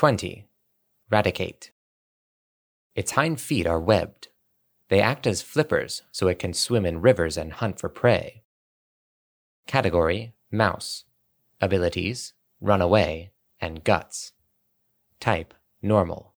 20. Raticate. Its hind feet are webbed. They act as flippers so it can swim in rivers and hunt for prey. Category Mouse. Abilities Run away and Guts. Type Normal.